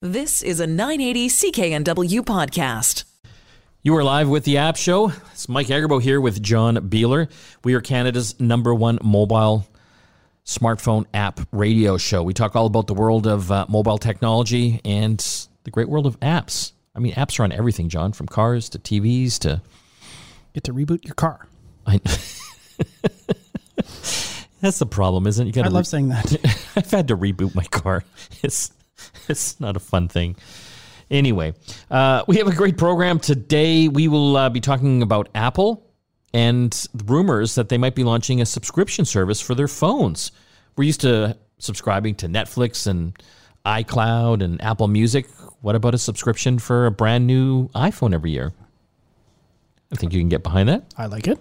This is a 980 CKNW podcast. You are live with the App Show. It's Mike Agerbo here with John Biehler. We are Canada's number one mobile smartphone app radio show. We talk all about the world of uh, mobile technology and the great world of apps. I mean, apps are on everything, John, from cars to TVs to. Get to reboot your car. I, that's the problem, isn't it? You got I love saying that. I've had to reboot my car. It's it's not a fun thing. Anyway, uh, we have a great program today. We will uh, be talking about Apple and rumors that they might be launching a subscription service for their phones. We're used to subscribing to Netflix and iCloud and Apple Music. What about a subscription for a brand new iPhone every year? I think you can get behind that. I like it.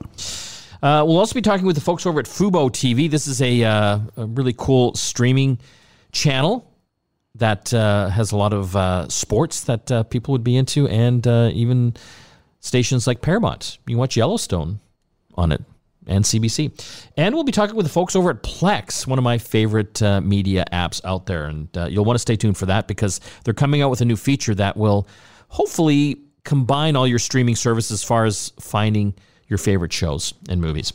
Uh, we'll also be talking with the folks over at Fubo TV. This is a, uh, a really cool streaming channel that uh, has a lot of uh, sports that uh, people would be into, and uh, even stations like Paramount. You watch Yellowstone on it and CBC. And we'll be talking with the folks over at Plex, one of my favorite uh, media apps out there. And uh, you'll want to stay tuned for that because they're coming out with a new feature that will hopefully combine all your streaming services as far as finding your favorite shows and movies.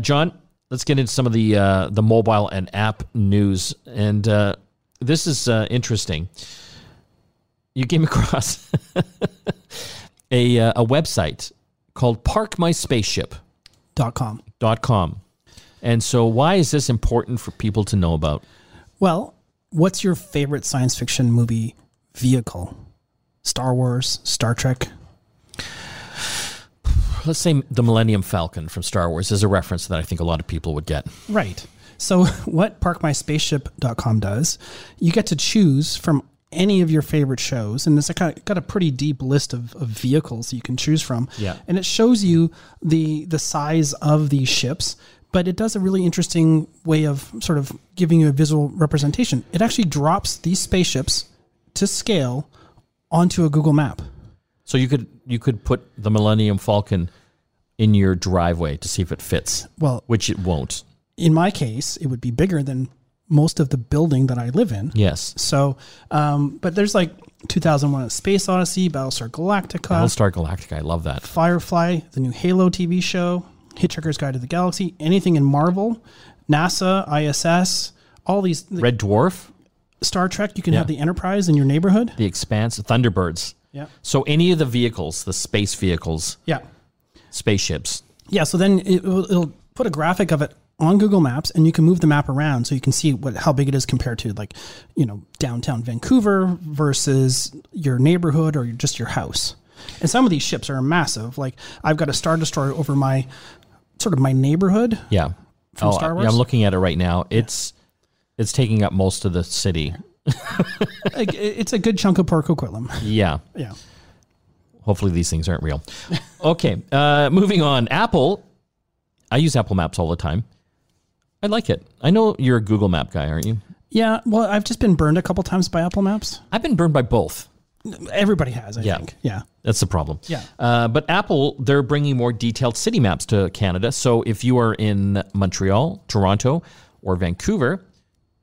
John, let's get into some of the the mobile and app news and this is uh, interesting. You came across a, uh, a website called parkmyspaceship.com. Dot com. And so, why is this important for people to know about? Well, what's your favorite science fiction movie vehicle? Star Wars, Star Trek? Let's say the Millennium Falcon from Star Wars is a reference that I think a lot of people would get. Right. So, what parkmyspaceship.com does, you get to choose from any of your favorite shows, and it's got, got a pretty deep list of, of vehicles you can choose from. Yeah. And it shows you the the size of these ships, but it does a really interesting way of sort of giving you a visual representation. It actually drops these spaceships to scale onto a Google map. So you could you could put the Millennium Falcon in your driveway to see if it fits. Well, which it won't in my case, it would be bigger than most of the building that I live in. Yes. So, um, but there's like 2001: A Space Odyssey, Battlestar Galactica, Battlestar Galactica. I love that. Firefly, the new Halo TV show, Hitchhiker's Guide to the Galaxy, anything in Marvel, NASA, ISS, all these. Red Dwarf. Star Trek. You can yeah. have the Enterprise in your neighborhood. The Expanse, Thunderbirds. Yeah. So any of the vehicles, the space vehicles. Yeah. Spaceships. Yeah. So then it, it'll put a graphic of it on Google Maps and you can move the map around so you can see what how big it is compared to like, you know, downtown Vancouver versus your neighborhood or just your house. And some of these ships are massive. Like I've got a Star Destroyer over my sort of my neighborhood. Yeah. From oh, Star Wars. Yeah, I'm looking at it right now. It's yeah. it's taking up most of the city. it's a good chunk of Port Coquitlam. Yeah. Yeah. Hopefully these things aren't real. Okay. Uh, moving on. Apple. I use Apple Maps all the time. I like it. I know you're a Google Map guy, aren't you? Yeah. Well, I've just been burned a couple times by Apple Maps. I've been burned by both. Everybody has, I yeah. think. Yeah. That's the problem. Yeah. Uh, but Apple, they're bringing more detailed city maps to Canada. So if you are in Montreal, Toronto, or Vancouver,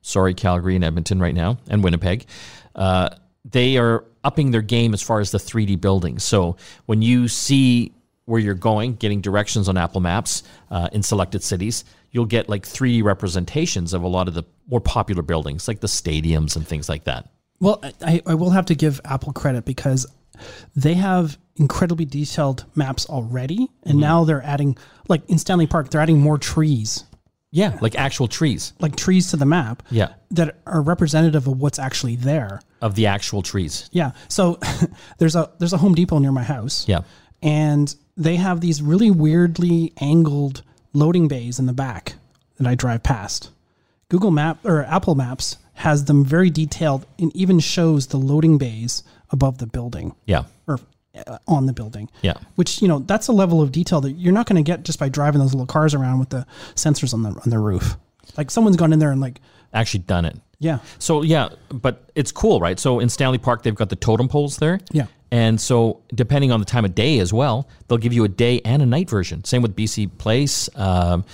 sorry, Calgary and Edmonton right now, and Winnipeg, uh, they are upping their game as far as the 3D buildings. So when you see where you're going, getting directions on Apple Maps uh, in selected cities, you'll get like 3D representations of a lot of the more popular buildings, like the stadiums and things like that. Well, I, I will have to give Apple credit because they have incredibly detailed maps already, and mm-hmm. now they're adding, like in Stanley Park, they're adding more trees. Yeah, like actual trees. Like trees to the map. Yeah. That are representative of what's actually there. Of the actual trees. Yeah. So there's a there's a Home Depot near my house. Yeah. And they have these really weirdly angled loading bays in the back that I drive past. Google Map or Apple Maps has them very detailed and even shows the loading bays above the building. Yeah. Or uh, on the building. Yeah. Which, you know, that's a level of detail that you're not going to get just by driving those little cars around with the sensors on the on the roof. Like someone's gone in there and like actually done it. Yeah. So yeah, but it's cool, right? So in Stanley Park they've got the totem poles there. Yeah. And so, depending on the time of day as well, they'll give you a day and a night version. Same with BC Place, um,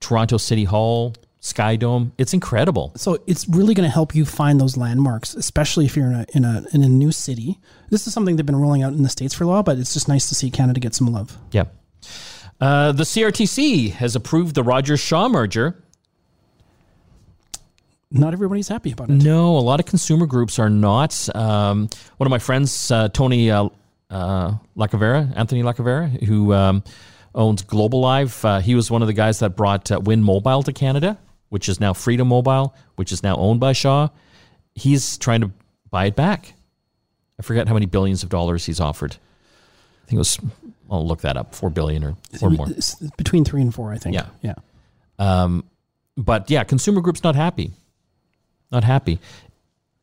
Toronto City Hall, Sky Dome. It's incredible. So it's really going to help you find those landmarks, especially if you're in a, in a in a new city. This is something they've been rolling out in the states for a while, but it's just nice to see Canada get some love. Yeah. Uh, the CRTC has approved the Rogers Shaw merger. Not everybody's happy about it. No, a lot of consumer groups are not. Um, one of my friends, uh, Tony uh, uh, Lacavera, Anthony Lacavera, who um, owns Globalive, uh, he was one of the guys that brought uh, Wind Mobile to Canada, which is now Freedom Mobile, which is now owned by Shaw. He's trying to buy it back. I forget how many billions of dollars he's offered. I think it was. I'll look that up. Four billion or, or more. It's between three and four, I think. Yeah. yeah. Um, but yeah, consumer groups not happy. Not happy.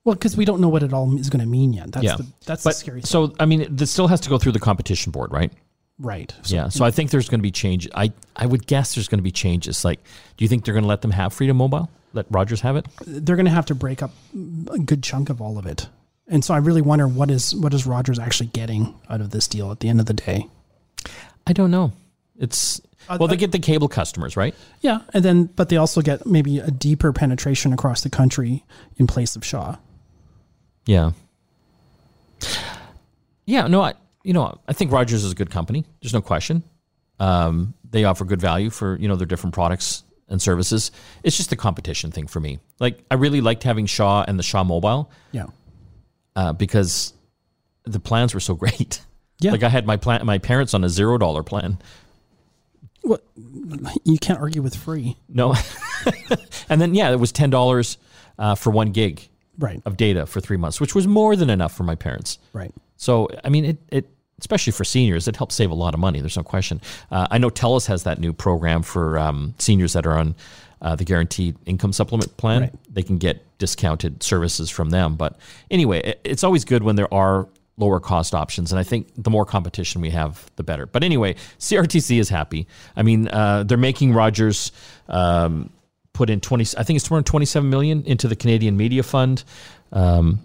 Well, because we don't know what it all is going to mean yet. That's Yeah. the that's But the scary thing. so I mean, this still has to go through the competition board, right? right. So Yeah. So I think there's going to be change. I I would guess there's going to be changes. Like, do you think they're going to let them have Freedom Mobile? Let Rogers have it? they're going to have to break up a good chunk of all of it. And so I really wonder what is what is Rogers actually getting out of this deal at the end of the day. I don't know. It's well, they get the cable customers, right? Yeah, and then but they also get maybe a deeper penetration across the country in place of Shaw. Yeah. Yeah. No, I you know I think Rogers is a good company. There's no question. Um, they offer good value for you know their different products and services. It's just the competition thing for me. Like I really liked having Shaw and the Shaw Mobile Yeah. uh, because the plans were so great. Yeah. Like I had my plan, my parents on a zero dollar plan. What you can't argue with free. No, and then yeah, it was ten dollars uh, for one gig Right. of data for three months, which was more than enough for my parents. Right. So I mean, it it especially for seniors, it helps save a lot of money. There's no question. Uh, I know Telus has that new program for um, seniors that are on uh, the guaranteed income supplement plan. Right. They can get discounted services from them. But anyway, it, it's always good when there are lower cost options, and I think the more competition we have, the better. But anyway, CRTC is happy. I mean, uh, they're making Rogers. Um, Put in twenty, I think it's two hundred twenty-seven million into the Canadian Media Fund. Um,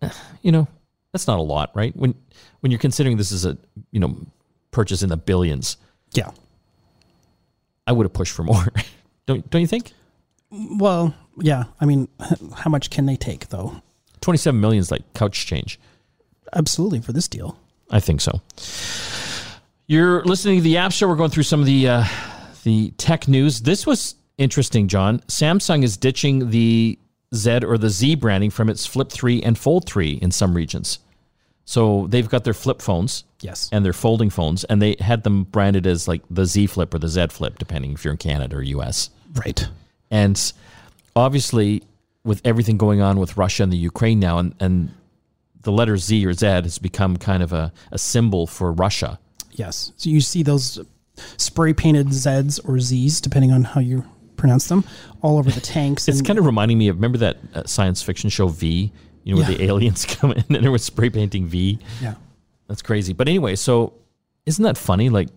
you know, that's not a lot, right? When when you're considering this is a you know purchase in the billions, Yeah. I would have pushed for more. don't don't you think? Well, yeah. I mean, how much can they take though? Twenty seven million is like couch change. Absolutely for this deal. I think so. You're listening to the App Show. We're going through some of the uh, the tech news. This was interesting, John. Samsung is ditching the Z or the Z branding from its Flip 3 and Fold 3 in some regions. So they've got their flip phones Yes. and their folding phones, and they had them branded as like the Z Flip or the Z Flip, depending if you're in Canada or US. Right. And obviously, with everything going on with Russia and the Ukraine now, and, and the letter Z or Z has become kind of a, a symbol for Russia. Yes. So you see those spray painted Zs or Zs, depending on how you pronounce them, all over the tanks. It's and kind of reminding me of remember that uh, science fiction show V, you know, where the aliens come in and there was spray painting V. yeah. That's crazy. But anyway, so isn't that funny? Like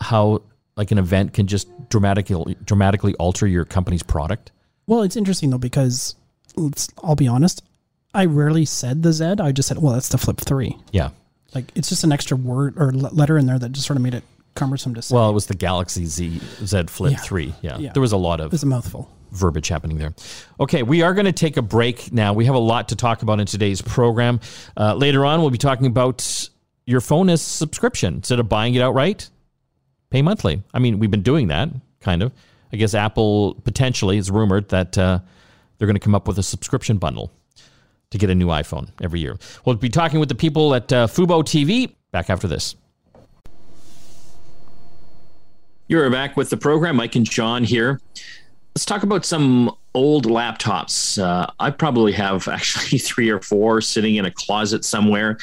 how like an event can just dramatically dramatically alter your company's product. Well, it's interesting though because let's, I'll be honest. I rarely said the Z. I just said, well, that's the Flip Three. Yeah. Like it's just an extra word or letter in there that just sort of made it cumbersome to say. Well, it was the Galaxy Z Z Flip Yeah. 3. Yeah. Yeah. There was a lot of it's a mouthful. verbiage happening there. Okay, we are going to take a break now. We have a lot to talk about in today's program. Uh, later on, we'll be talking about your phone as subscription instead of buying it outright. Pay monthly. I mean, we've been doing that kind of. I guess Apple potentially is rumored that uh, they're going to come up with a subscription bundle to get a new iPhone every year. We'll be talking with the people at uh, Fubo TV. Back after this. You're back with the program. Mike and John here. Let's talk about some old laptops. Uh, I probably have actually three or four sitting in a closet somewhere,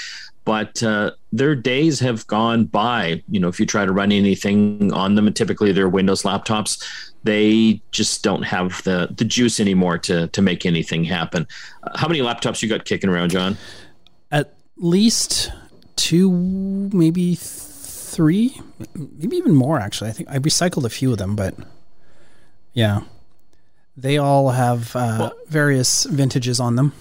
but uh, their days have gone by. You know, if you try to run anything on them, and typically they're Windows laptops, they just don't have the the juice anymore to to make anything happen. Uh, how many laptops you got kicking around, John? At least two, maybe three, maybe even more. Actually, I think I recycled a few of them, but yeah, they all have uh, various vintages on them.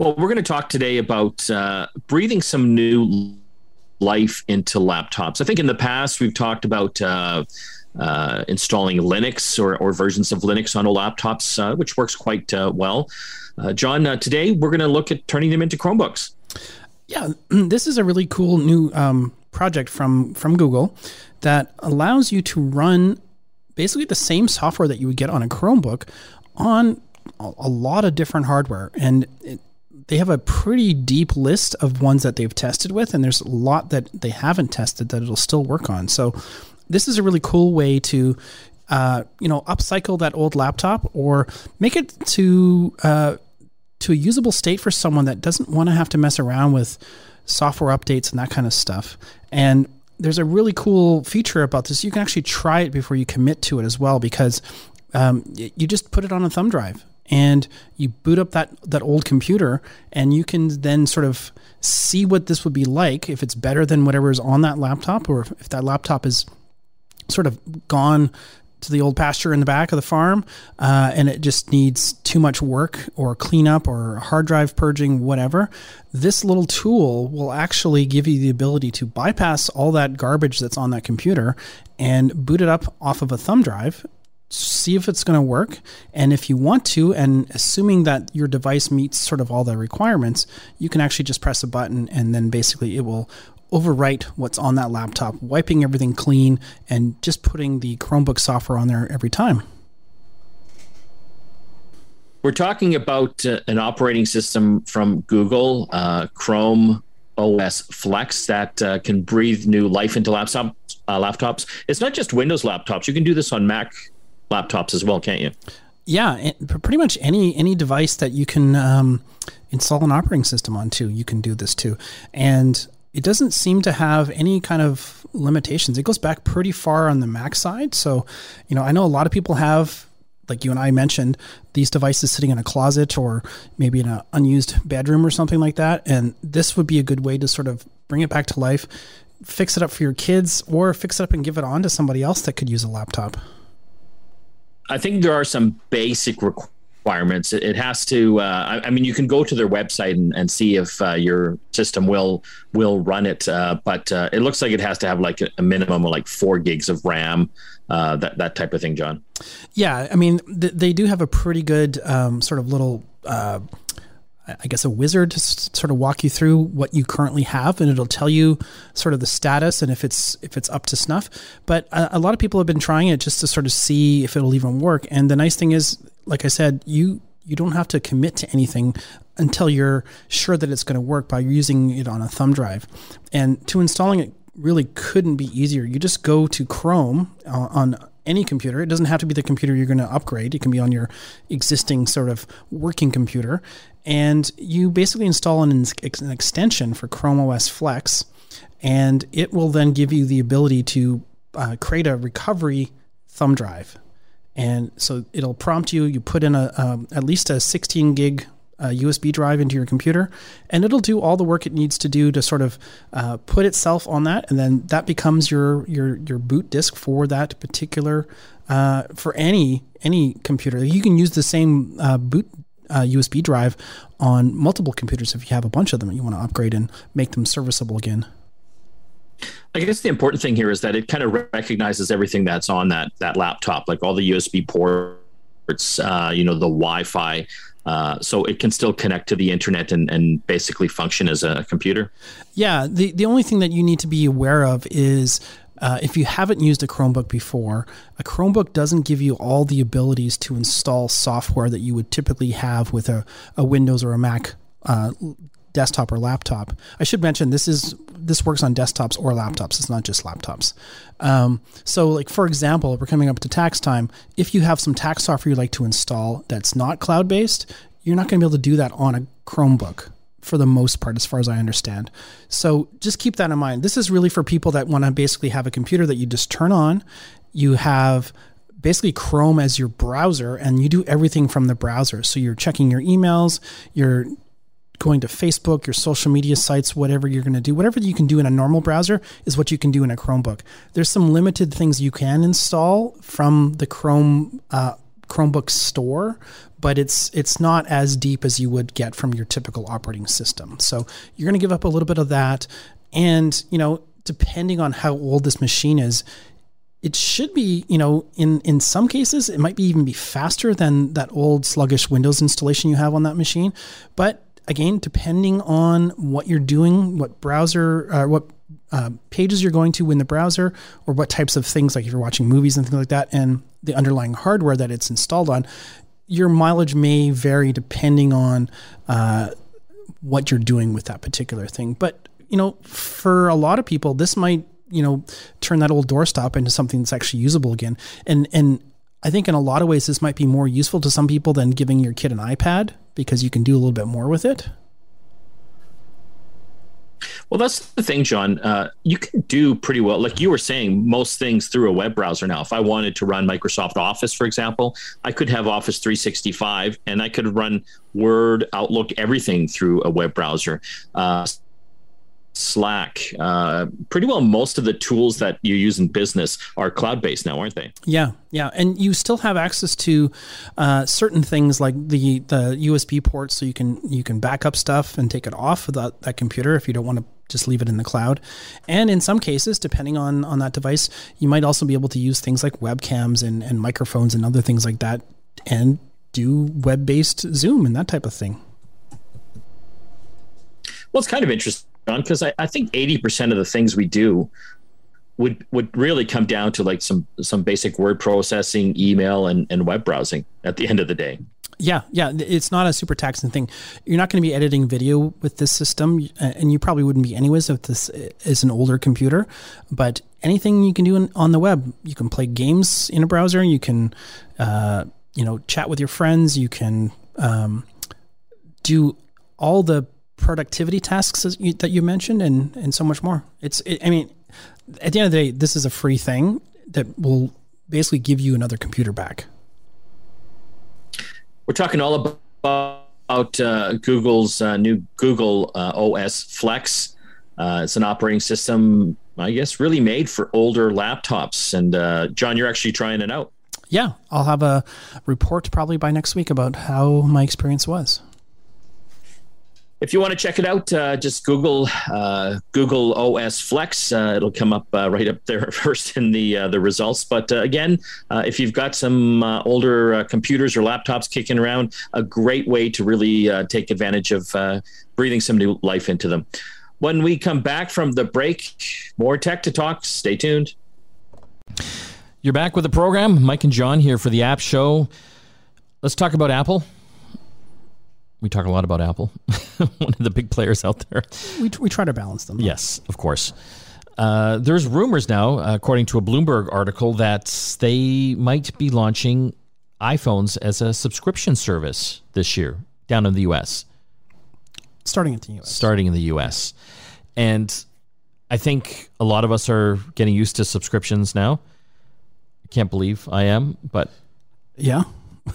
Well, we're going to talk today about uh, breathing some new life into laptops. I think in the past we've talked about uh, uh, installing Linux or, or, versions of Linux on old laptops, uh, which works quite uh, well. Uh, John, uh, today we're going to look at turning them into Chromebooks. Yeah, this is a really cool new um, project from from Google that allows you to run basically the same software that you would get on a Chromebook on a lot of different hardware, and it, they have a pretty deep list of ones that they've tested with, and there's a lot that they haven't tested that it'll still work on. So this is a really cool way to uh, you know upcycle that old laptop or make it to uh, to a usable state for someone that doesn't want to have to mess around with software updates and that kind of stuff. And there's a really cool feature about this. You can actually try it before you commit to it as well, because um, you just put it on a thumb drive and you boot up that that old computer, and you can then sort of see what this would be like if it's better than whatever is on that laptop, or if that laptop is sort of gone to the old pasture in the back of the farm, uh, and it just needs too much work or cleanup or hard drive purging, whatever, this little tool will actually give you the ability to bypass all that garbage that's on that computer and boot it up off of a thumb drive. See if it's going to work. And if you want to, and assuming that your device meets sort of all the requirements, you can actually just press a button and then basically it will overwrite what's on that laptop, wiping everything clean, and just putting the Chromebook software on there every time. We're talking about uh, an operating system from Google, uh, Chrome OS Flex, that uh, can breathe new life into laptop, uh, laptops. It's not just Windows laptops. You can do this on Mac laptops as well, can't you? Yeah, pretty much any any device that you can um, install an operating system onto, you can do this too. And it doesn't seem to have any kind of limitations. It goes back pretty far on the Mac side. So, you know, I know a lot of people have, like you and I mentioned, these devices sitting in a closet or maybe in an unused bedroom or something like that. And this would be a good way to sort of bring it back to life, fix it up for your kids, or fix it up and give it on to somebody else that could use a laptop. I think there are some basic requirements. It, has to. Uh, I, I, mean, you can go to their website and, and see if uh, your system will will run it, uh, but uh, it looks like it has to have like a, minimum of like four gigs of RAM. Uh, that that type of thing, John. Yeah, I mean, th- they do have a pretty good um, sort of little. I guess a wizard to sort of walk you through what you currently have, and it'll tell you sort of the status and if it's if it's up to snuff. But a, a, lot of people have been trying it just to sort of see if it'll even work. And the nice thing is, like I said, you you don't have to commit to anything until you're sure that it's going to work by using it on a thumb drive. And to installing it really couldn't be easier. You just go to Chrome uh, on any computer. It doesn't have to be the computer you're going to upgrade. It can be on your existing sort of working computer. And you basically install an, an extension for Chrome OS Flex, and it will then give you the ability to uh, create a recovery thumb drive and so it'll prompt you. You put in a um, at least a 16 gig uh, USB drive into your computer, and it'll do all the work it needs to do to sort of uh, put itself on that, and then that becomes your your your boot disk for that particular uh, for any any computer. You can use the same uh, boot USB uh, drive on multiple computers if you have a bunch of them and you want to upgrade and make them serviceable again. I guess the important thing here is that it kind of recognizes everything that's on that that laptop, like all the USB ports, uh, you know, the Wi-Fi. Uh, so it can still connect to the internet and, and basically function as a computer. Yeah, the the only thing that you need to be aware of is uh, if you haven't used a Chromebook before, a Chromebook doesn't give you all the abilities to install software that you would typically have with a, a Windows or a Mac uh, desktop or laptop. I should mention this is this works on desktops or laptops. It's not just laptops. Um, so, like for example, we're coming up to tax time. If you have some tax software you'd like to install that's not cloud based, you're not going to be able to do that on a Chromebook for the most part, as far as I understand. So just keep that in mind. This is really for people that want to basically have a computer that you just turn on. You have basically Chrome as your browser and you do everything from the browser. So you're checking your emails, you're going to Facebook, your social media sites, whatever you're going to do, whatever you can do in a normal browser is what you can do in a Chromebook. There's some limited things you can install from the Chrome uh, Chromebook store, but it's it's not as deep as you would get from your typical operating system. So you're going to give up a little bit of that, and you know, depending on how old this machine is, it should be, you know, in in some cases it might be even be faster than that old sluggish Windows installation you have on that machine. But again, depending on what you're doing, what browser, uh, what uh, pages you're going to in the browser, or what types of things, like if you're watching movies and things like that, and the underlying hardware that it's installed on, your mileage may vary depending on uh, what you're doing with that particular thing. But you know, for a lot of people, this might you know turn that old doorstop into something that's actually usable again. And and I think in a lot of ways this might be more useful to some people than giving your kid an iPad because you can do a little bit more with it. Well, that's the thing, John. Uh, you can do pretty well. Like you were saying, most things through a web browser now. If I wanted to run Microsoft Office, for example, I could have Office 365 and I could run Word, Outlook, everything through a web browser. Uh, Slack, uh, pretty well most of the tools that you use in business are cloud based now, aren't they? Yeah, yeah, and you still have access to uh, certain things like the the USB ports, so you can you can back up stuff and take it off of that, that computer if you don't want to just leave it in the cloud. And in some cases, depending on on that device, you might also be able to use things like webcams and, and microphones and other things like that, and do web based Zoom and that type of thing. Well, it's kind of interesting because I, I think 80% of the things we do would would really come down to like some some basic word processing, email, and, and web browsing at the end of the day. Yeah, yeah, it's not a super taxing thing. You're not going to be editing video with this system, and you probably wouldn't be anyways if this is an older computer. But anything you can do in, on the web, you can play games in a browser. You can, uh, you know, chat with your friends. You can um, do all the productivity tasks that you mentioned and and so much more. It's it, i mean at the end of the day this is a free thing that will basically give you another computer back. We're talking all about uh, google's uh, new google uh, os flex. Uh, it's an operating system i guess really made for older laptops. And uh, john you're actually trying it out. Yeah i'll have a report probably by next week about how my experience was if you want to check it out, uh, just Google uh, Google OS Flex. Uh, it'll come up uh, right up there first in the uh, the results. But uh, again, if you've got some older computers or laptops kicking around, a great way to really take advantage of breathing some new life into them. When we come back from the break, more tech to talk. Stay tuned. You're back with the program. Mike and John here for the App Show. Let's talk about Apple we talk a lot about Apple, one of the big players out there. We, we try to balance them. Yes, of course. Uh, there's rumors now, according to a Bloomberg article, that they might be launching iPhones as a subscription service this year down in the U.S. Starting in the U.S. Starting in the U.S. And I think a lot of us are getting used to subscriptions now. I can't believe I am, but yeah.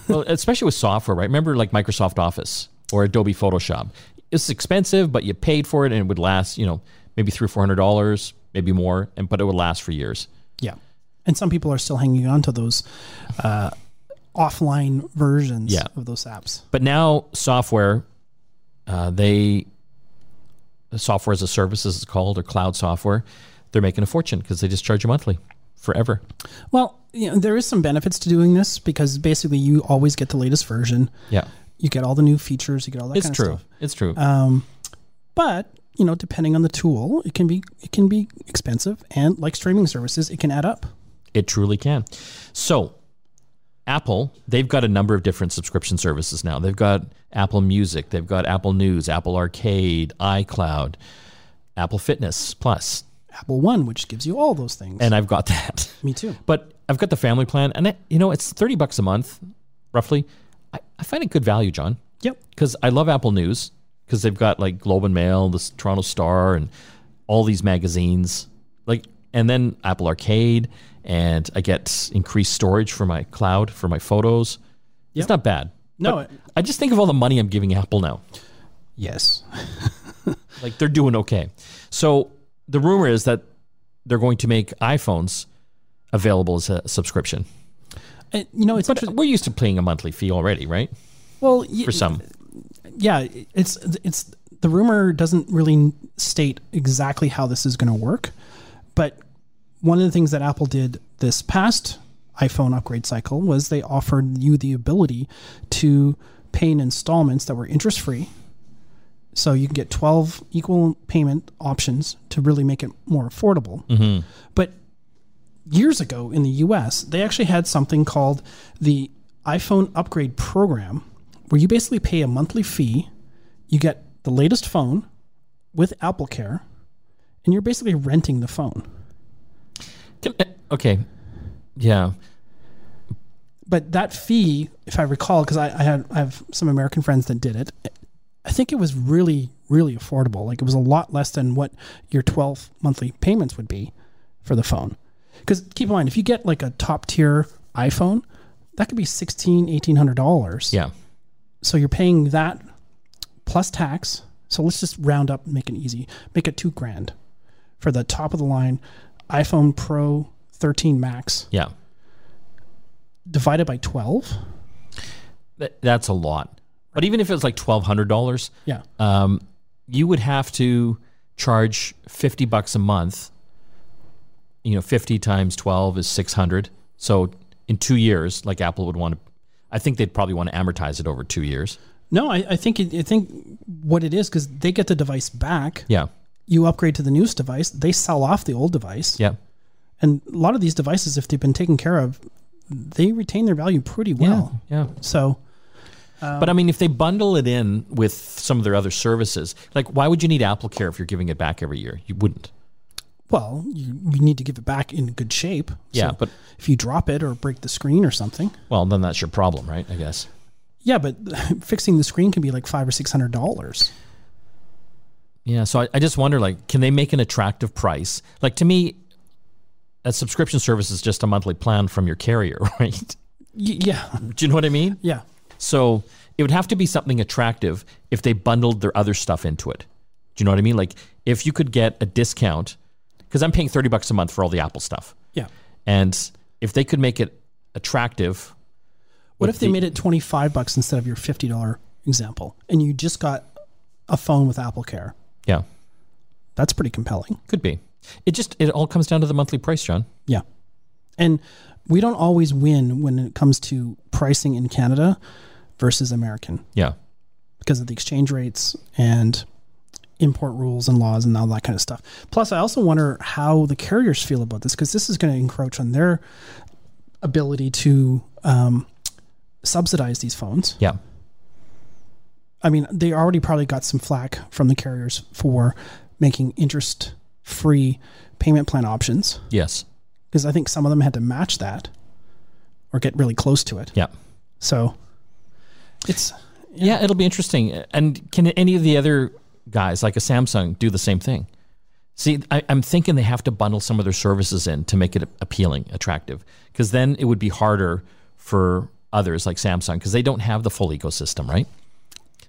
well, especially with software, right? Remember, like Microsoft Office or Adobe Photoshop. It's expensive, but you paid for it and it would last, you know, maybe three or four hundred dollars, maybe more, and but it would last for years. Yeah. And some people are still hanging on to those uh, offline versions yeah. of those apps. But now software, uh, they software as a service as it's called, or cloud software, they're making a fortune because they just charge you monthly forever. Well, you know, there is some benefits to doing this because basically you always get the latest version. Yeah you get all the new features, you get all that it's kind true. of stuff. It's true. Um, but you know, depending on the tool, it can be it can be expensive, and like streaming services, it can add up. It truly can. So, Apple, they've got a number of different subscription services now. They've got Apple Music, they've got Apple News, Apple Arcade, iCloud, Apple Fitness Plus, Apple One, which gives you all those things. And I've got that. Me too. But I've got the family plan, and it, you know, it's thirty bucks a month, roughly. I, I find it good value, John. Yep. Because I love Apple News because they've got like Globe and Mail, the Toronto Star, and all these magazines. Like, and then Apple Arcade, and I get increased storage for my cloud for my photos. Yep. It's not bad. No, it, I just think of all the money I'm giving Apple now. Yes. like they're doing okay. So the rumor is that they're going to make iPhones available as a subscription. And, you know, it's but we're used to paying a monthly fee already, right? Well, for some, yeah, it's it's the rumor doesn't really state exactly how this is going to work, but one of the things that Apple did this past iPhone upgrade cycle was they offered you the ability to pay in installments that were interest free. So you can get 12 equal payment options to really make it more affordable. Mm-hmm. But years ago in the US, they actually had something called the iPhone upgrade program where you basically pay a monthly fee, you get the latest phone with Apple Care, and you're basically renting the phone. Okay. Yeah. But that fee, if I recall, because I, I had I have some American friends that did it, I think it was really really affordable. Like it was a lot less than what your 12 monthly payments would be for the phone. Because keep in mind, if you get like a top tier iPhone, that could be 16 1800 dollars. Yeah. So you're paying that plus tax. So let's just round up, and make it easy. Make it two grand for the top of the line iPhone Pro 13 Max Yeah. divided by 12. Th- that's a lot. But even if it was like $1,200, Yeah. um, you would have to charge 50 bucks a month. You know, 50 times 12 is 600. So in two years, like Apple would want to, I think they'd probably want to amortize it over two years. No, I, I think I think what it is because they get the device back. Yeah. You upgrade to the newest device, they sell off the old device, Yeah. and a lot of these devices, if they've been taken care of, they retain their value pretty well. Yeah. So um, but I mean, if they bundle it in with some of their other services, like why would you need Apple Care if you're giving it back every year? You wouldn't. Well, you, you need to give it back in good shape. Yeah, So but- if you drop it or break the screen or something, Well, then that's your problem, right? I guess. yeah, but fixing the screen can be like five or six hundred dollars. Yeah. So I, I just wonder, like, can they make an attractive price? Like to me, a subscription service is just a monthly plan from your carrier, right? Y- yeah, Do you know what I mean? yeah, So it would have to be something attractive if they bundled their other stuff into it. Do you know what I mean? Like if you could get a discount, because I'm paying 30 bucks a month for all the Apple stuff. yeah. And if they could make it attractive, What if they the- made it twenty five bucks instead of your fifty dollar example, and you just got a phone with Apple Care? yeah, That's pretty compelling. could be. It just, it all comes down to the monthly price, John. Yeah. And we don't always win when it comes to pricing in Canada versus American Yeah. because of the exchange rates and import rules and laws and all that kind of stuff. Plus, I also wonder how the carriers feel about this because this is going to encroach on their ability to um, subsidize these phones. Yeah. I mean, they already probably got some flack from the carriers for making interest free payment plan options Yes. because I think some of them had to match that or get really close to it. Yeah. So it's Yeah, it'll be interesting. And can any of the other guys, like a Samsung, do the same thing? See, I, I'm thinking they have to bundle some of their services in to make it appealing, attractive, because then it would be harder for others like Samsung because they don't have the full ecosystem, right?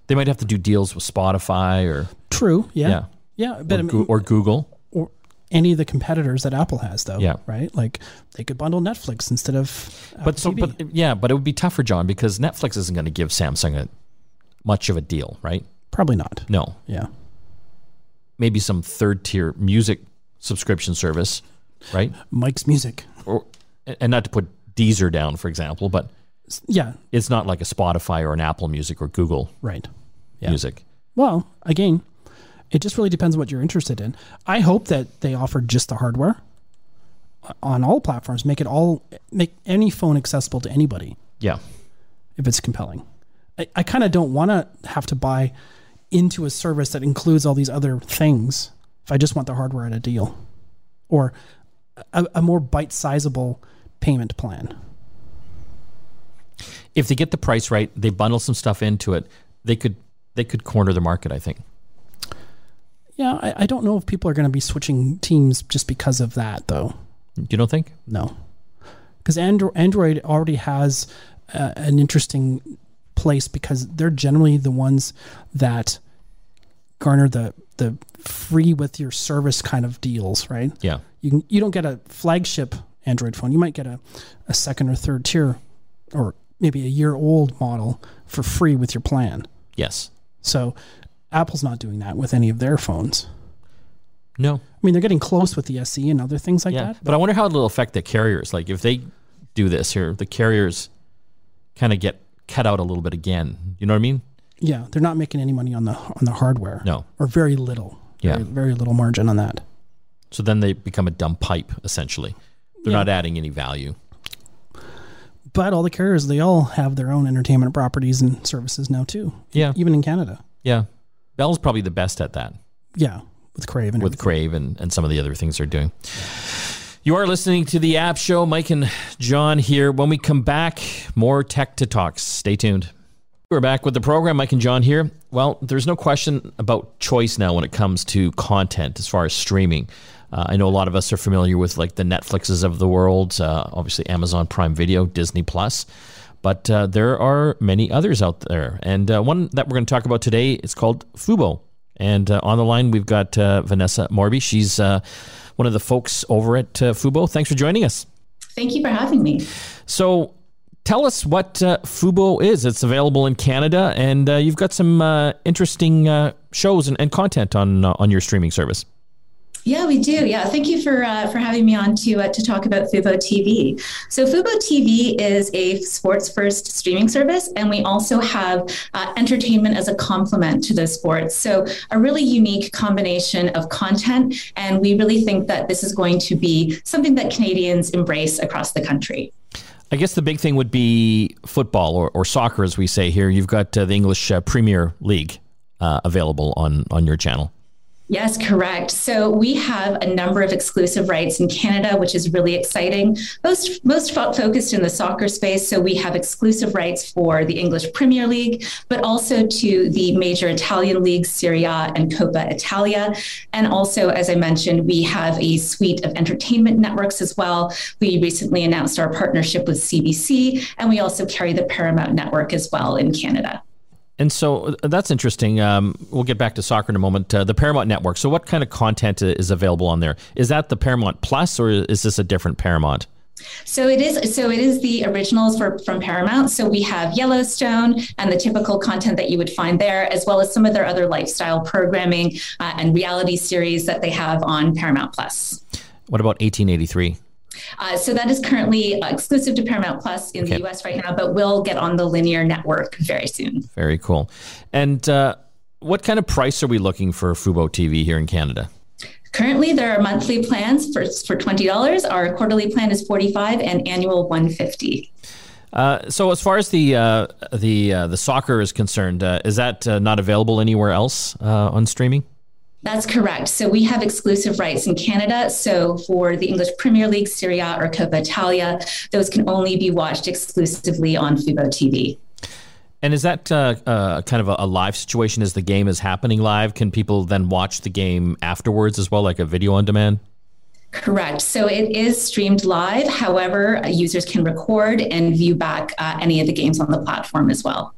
They might have to do deals with Spotify or true. Yeah. Yeah. Yeah. but or, I mean, or Google. or any of the competitors that Apple has, though. Yeah. Right. Like they could bundle Netflix instead of. Apple But so, TV. but yeah, but it would be tougher, John, because Netflix isn't going to give Samsung a much of a deal, right? Probably not. No, Yeah. maybe some third tier music subscription service, right? Mike's Music. or and not to put Deezer down, for example, but Yeah. it's not like a Spotify or an Apple Music or Google Right. Yeah. Music. Well, again, it just really depends on what you're interested in. I hope that they offer just the hardware on all platforms. Make it all make any phone accessible to anybody. Yeah, if it's compelling. I, I kind of don't want to have to buy into a service that includes all these other things if I just want the hardware at a deal or a, a more bite sizable payment plan. if they get the price right, they bundle some stuff into it. They could they could corner the market. I think. Yeah, I, I don't know if people are going to be switching teams just because of that, though. You don't think? No, because Andro- Android already has uh, an interesting place because they're generally the ones that garner the the free with your service kind of deals, right? Yeah, You can, you don't get a flagship Android phone. You might get a, a second or third tier, or maybe a year old model for free with your plan. yes, So Apple's not doing that with any of their phones. No. I mean, they're getting close with the SE and other things like Yeah. that. But I wonder how it'll affect the carriers. Like if they do this here, the carriers kind of get cut out a little bit again. You know what I mean? Yeah, they're not making any money on the on the hardware. No. or very little. Yeah. very, very little margin on that. So then they become a dumb pipe, essentially. They're Yeah. not adding any value. But all the carriers, they all have their own entertainment properties and services now too. Yeah. even in Canada. Yeah. Bell's probably the best at that. Yeah, with Crave and with everything. Crave and, and some of the other things they're doing. You are listening to the App Show. Mike and John here. When we come back, more tech to talks. Stay tuned. We're back with the program. Mike and John here. Well, there's no question about choice now when it comes to content as far as streaming. Uh, I know a lot of us are familiar with like the Netflixes of the world, uh, obviously Amazon Prime Video, Disney Plus, but uh, there are many others out there. And uh, one that we're going to talk about today is called Fubo. And uh, on the line, we've got uh, Vanessa Morby. She's one of the folks over at uh, Fubo. Thanks for joining us. Thank you for having me. So, tell us what uh, Fubo is. It's available in Canada, and uh, you've got some uh, interesting uh, shows and, and content on uh, on your streaming service. Yeah, we do. Yeah, thank you for uh, for having me on to uh, to talk about Fubo TV. So Fubo TV is a sports first streaming service, and we also have uh, entertainment as a complement to those sports. So a really unique combination of content, and we really think that this is going to be something that Canadians embrace across the country. I guess the big thing would be football or, or soccer, as we say here. You've got uh, the English uh, Premier League uh, available on on your channel. Yes, correct. So we have a number of exclusive rights in Canada, which is really exciting. Most most focused in the soccer space. So we have exclusive rights for the English Premier League, but also to the major Italian leagues, Serie A and Coppa Italia. And also, as I mentioned, we have a suite of entertainment networks as well. We recently announced our partnership with CBC, and we also carry the Paramount Network as well in Canada. And so uh, that's interesting. Um, we'll get back to soccer in a moment. Uh, the Paramount Network. So, what kind of content uh, is available on there? Is that the Paramount Plus, or is this a different Paramount? So it is. So it is the originals for from Paramount. So we have Yellowstone and the typical content that you would find there, as well as some of their other lifestyle programming uh, and reality series that they have on Paramount Plus. What about 1883? Uh, so that is currently uh, exclusive to Paramount Plus in Okay. the US right now, but will get on the linear network very soon. Very cool. And uh, what kind of price are we looking for Fubo TV here in Canada? Currently, there are monthly plans for for twenty dollars. Our quarterly plan is forty five, and annual one fifty. Uh, so, as far as the uh, the uh, the soccer is concerned, uh, is that uh, not available anywhere else uh, on streaming? That's correct. So we have exclusive rights in Canada. So for the English Premier League, Serie A, or Coppa Italia, those can only be watched exclusively on Fubo TV. And is that uh, uh, kind of a, a live situation as the game is happening live? Can people then watch the game afterwards as well, like a video on demand? Correct. So it is streamed live. However, uh, users can record and view back uh, any of the games on the platform as well.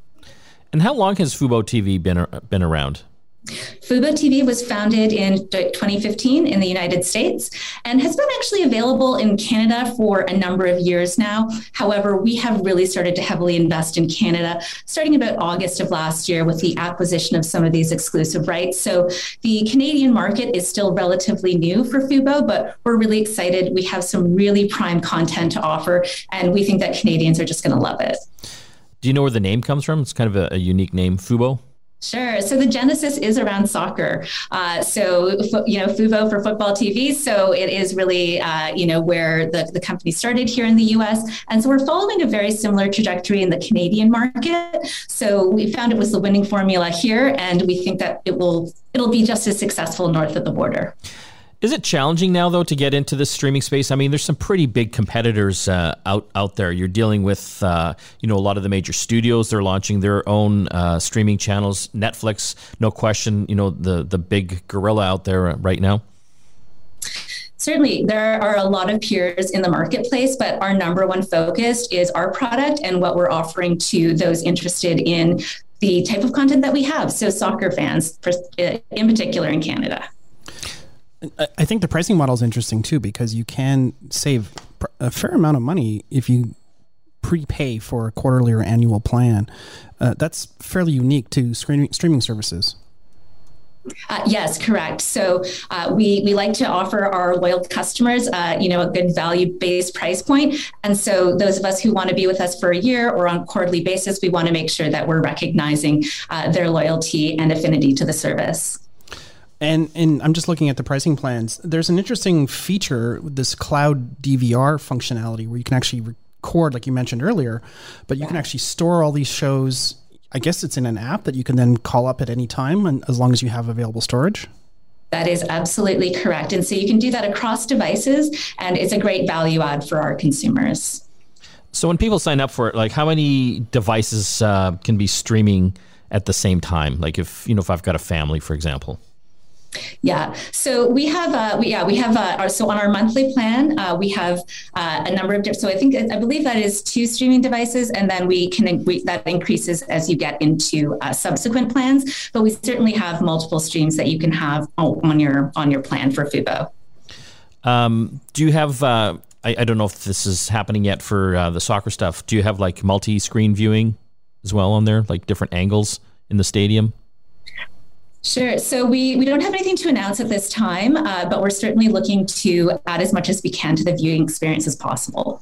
And how long has Fubo TV been been around? Fubo TV was founded in 2015 in the United States and has been actually available in Canada for a number of years now. However, we have really started to heavily invest in Canada starting about August of last year with the acquisition of some of these exclusive rights. So the Canadian market is still relatively new for Fubo, but we're really excited. We have some really prime content to offer, and we think that Canadians are just going to love it. Do you know where the name comes from? It's kind of a, a unique name, Fubo. Sure. So the genesis is around soccer. Uh, so you know, Fubo for football TV. So it is really uh, you know where the, the company started here in the U.S. And so we're following a very similar trajectory in the Canadian market. So we found it was the winning formula here, and we think that it will it'll be just as successful north of the border. Is it challenging now though to get into this streaming space? I mean, there's some pretty big competitors uh, out out there. You're dealing with uh, you know a lot of the major studios. They're launching their own uh, streaming channels. Netflix, no question, you know the the big gorilla out there right now. Certainly, there are a lot of peers in the marketplace, but our number one focus is our product and what we're offering to those interested in the type of content that we have. So, soccer fans, in particular in Canada. I think the pricing model is interesting too because you can save a fair amount of money if you prepay for a quarterly or annual plan. Uh, that's fairly unique to streaming streaming services. Uh, yes, correct. So uh, we we like to offer our loyal customers, uh, you know, a good value based price point. And so those of us who want to be with us for a year or on quarterly basis, we want to make sure that we're recognizing uh, their loyalty and affinity to the service. And and I'm just looking at the pricing plans. There's an interesting feature, this cloud DVR functionality, where you can actually record, like you mentioned earlier, but you yeah. can actually store all these shows I guess it's in an app that you can then call up at any time, and as long as you have available storage. That is absolutely correct. And so you can do that across devices, and it's a great value add for our consumers. So when people sign up for it, like how many devices uh, can be streaming at the same time? Like if you know if I've got a family, for example. Yeah. So we have, uh, we, yeah, we have, uh, our, so on our monthly plan, uh, we have uh, a number of different, so I think, I believe that is two streaming devices. And then we can, we, that increases as you get into uh, subsequent plans. But we certainly have multiple streams that you can have on your, on your plan for Fubo. Um, do you have, uh, I, I, don't know if this is happening yet for the soccer stuff. Do you have like multi screen viewing as well on there, like different angles in the stadium? Sure. So we, we don't have anything to announce at this time, uh, but we're certainly looking to add as much as we can to the viewing experience as possible.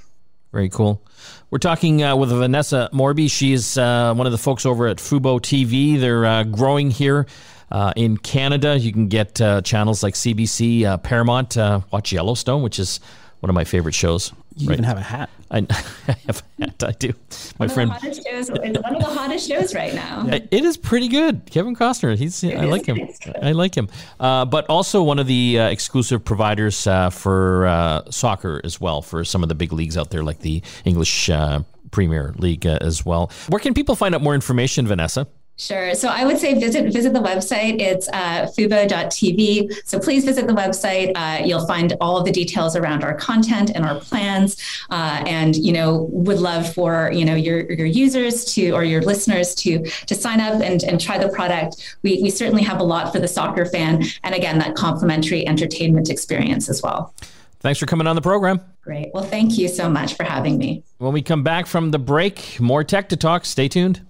Very cool. We're talking uh, with Vanessa Morby. She's uh, one of the folks over at Fubo TV. They're uh, growing here uh, in Canada. You can get uh, channels like CBC, Paramount, watch Yellowstone, which is one of my favorite shows. You right. even have a hat. I, I, have a hat. I do. My one friend. Of shows, it's one of the hottest shows right now. It is pretty good. Kevin Costner. He's. It I like him. I like him. Uh, but also one of the uh, exclusive providers uh, for uh, soccer as well for some of the big leagues out there, like the English uh, Premier League uh, as well. Where can people find out more information, Vanessa? Sure. So I would say visit visit the website. It's uh, fubo.tv. So please visit the website. Uh, you'll find all of the details around our content and our plans. Uh, and you know, would love for you know your your users to or your listeners to to sign up and and try the product. We we certainly have a lot for the soccer fan, and again, that complimentary entertainment experience as well. Thanks for coming on the program. Great. Well, thank you so much for having me. When we come back from the break, more tech to talk. Stay tuned.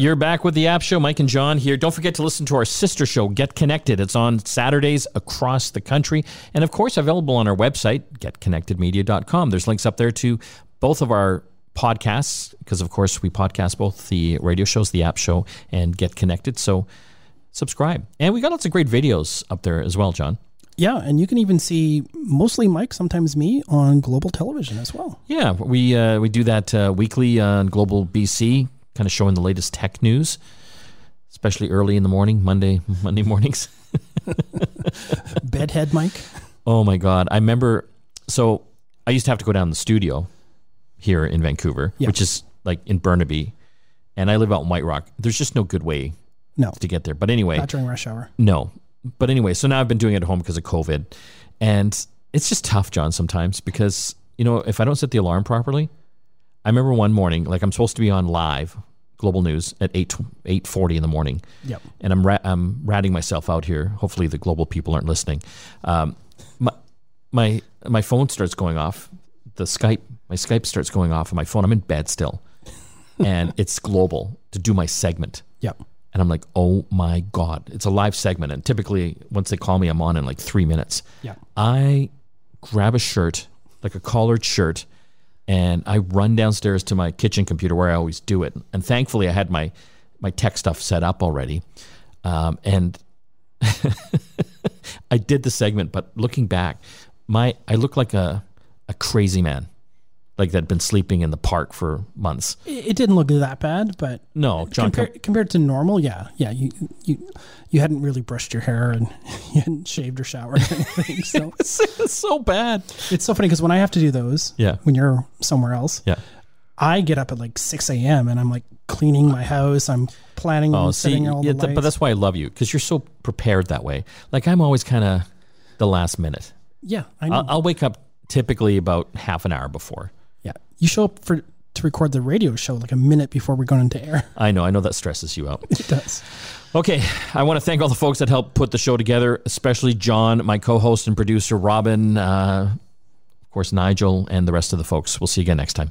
You're back with the App Show. Mike and John here. Don't forget to listen to our sister show, Get Connected. It's on Saturdays across the country. And of course, available on our website, getconnectedmedia.com. There's links up there to both of our podcasts, because of course, we podcast both the radio shows, the App Show, and Get Connected. So subscribe. And we got lots of great videos up there as well, John. Yeah, and you can even see mostly Mike, sometimes me, on global television as well. Yeah, we uh, we do that uh, weekly on Global BC kind of showing the latest tech news, especially early in the morning, Monday Monday mornings. Bedhead Mike. Oh my God! I remember. So I used to have to go down to the studio here in Vancouver, yeah. which is like in Burnaby, and I live out in White Rock. There's just no good way no. to get there. But anyway, not during rush hour. No, but anyway, so now I've been doing it at home because of COVID, and it's just tough, John, sometimes because you know if I don't set the alarm properly, I remember one morning, like I'm supposed to be on live global news at 8 8:40 in the morning. Yep. And I'm ra- I'm ratting myself out here. Hopefully the global people aren't listening. Um, my my my phone starts going off. The Skype my Skype starts going off on my phone. I'm in bed still. and it's global to do my segment. Yep. And I'm like, "Oh my god, it's a live segment and typically once they call me I'm on in like 3 minutes." Yeah. I grab a shirt, like a collared shirt and I run downstairs to my kitchen computer where I always do it. And thankfully, I had my my tech stuff set up already, um, and I did the segment. But looking back, my I look like a a crazy man like that had been sleeping in the park for months. It didn't look that bad, but no, John. Compar- com- compared to normal, yeah, yeah, you you you hadn't really brushed your hair and you hadn't shaved or showered or anything. So it's, so bad. It's so funny because when I have to do those, yeah, when you're somewhere else, yeah, I get up at like six a.m. and I'm like cleaning my house. I'm planning oh, see, all yeah, th- but that's why I love you because you're so prepared that way. Like I'm always kind of the last minute. Yeah, I know. I'll, I'll wake up typically about half an hour before you show up for to record the radio show like a minute before we're going into air. I know. I know that stresses you out. It does. Okay. I want to thank all the folks that helped put the show together, especially John, my co host and producer, Robin, uh, of course, Nigel, and the rest of the folks. We'll see you again next time.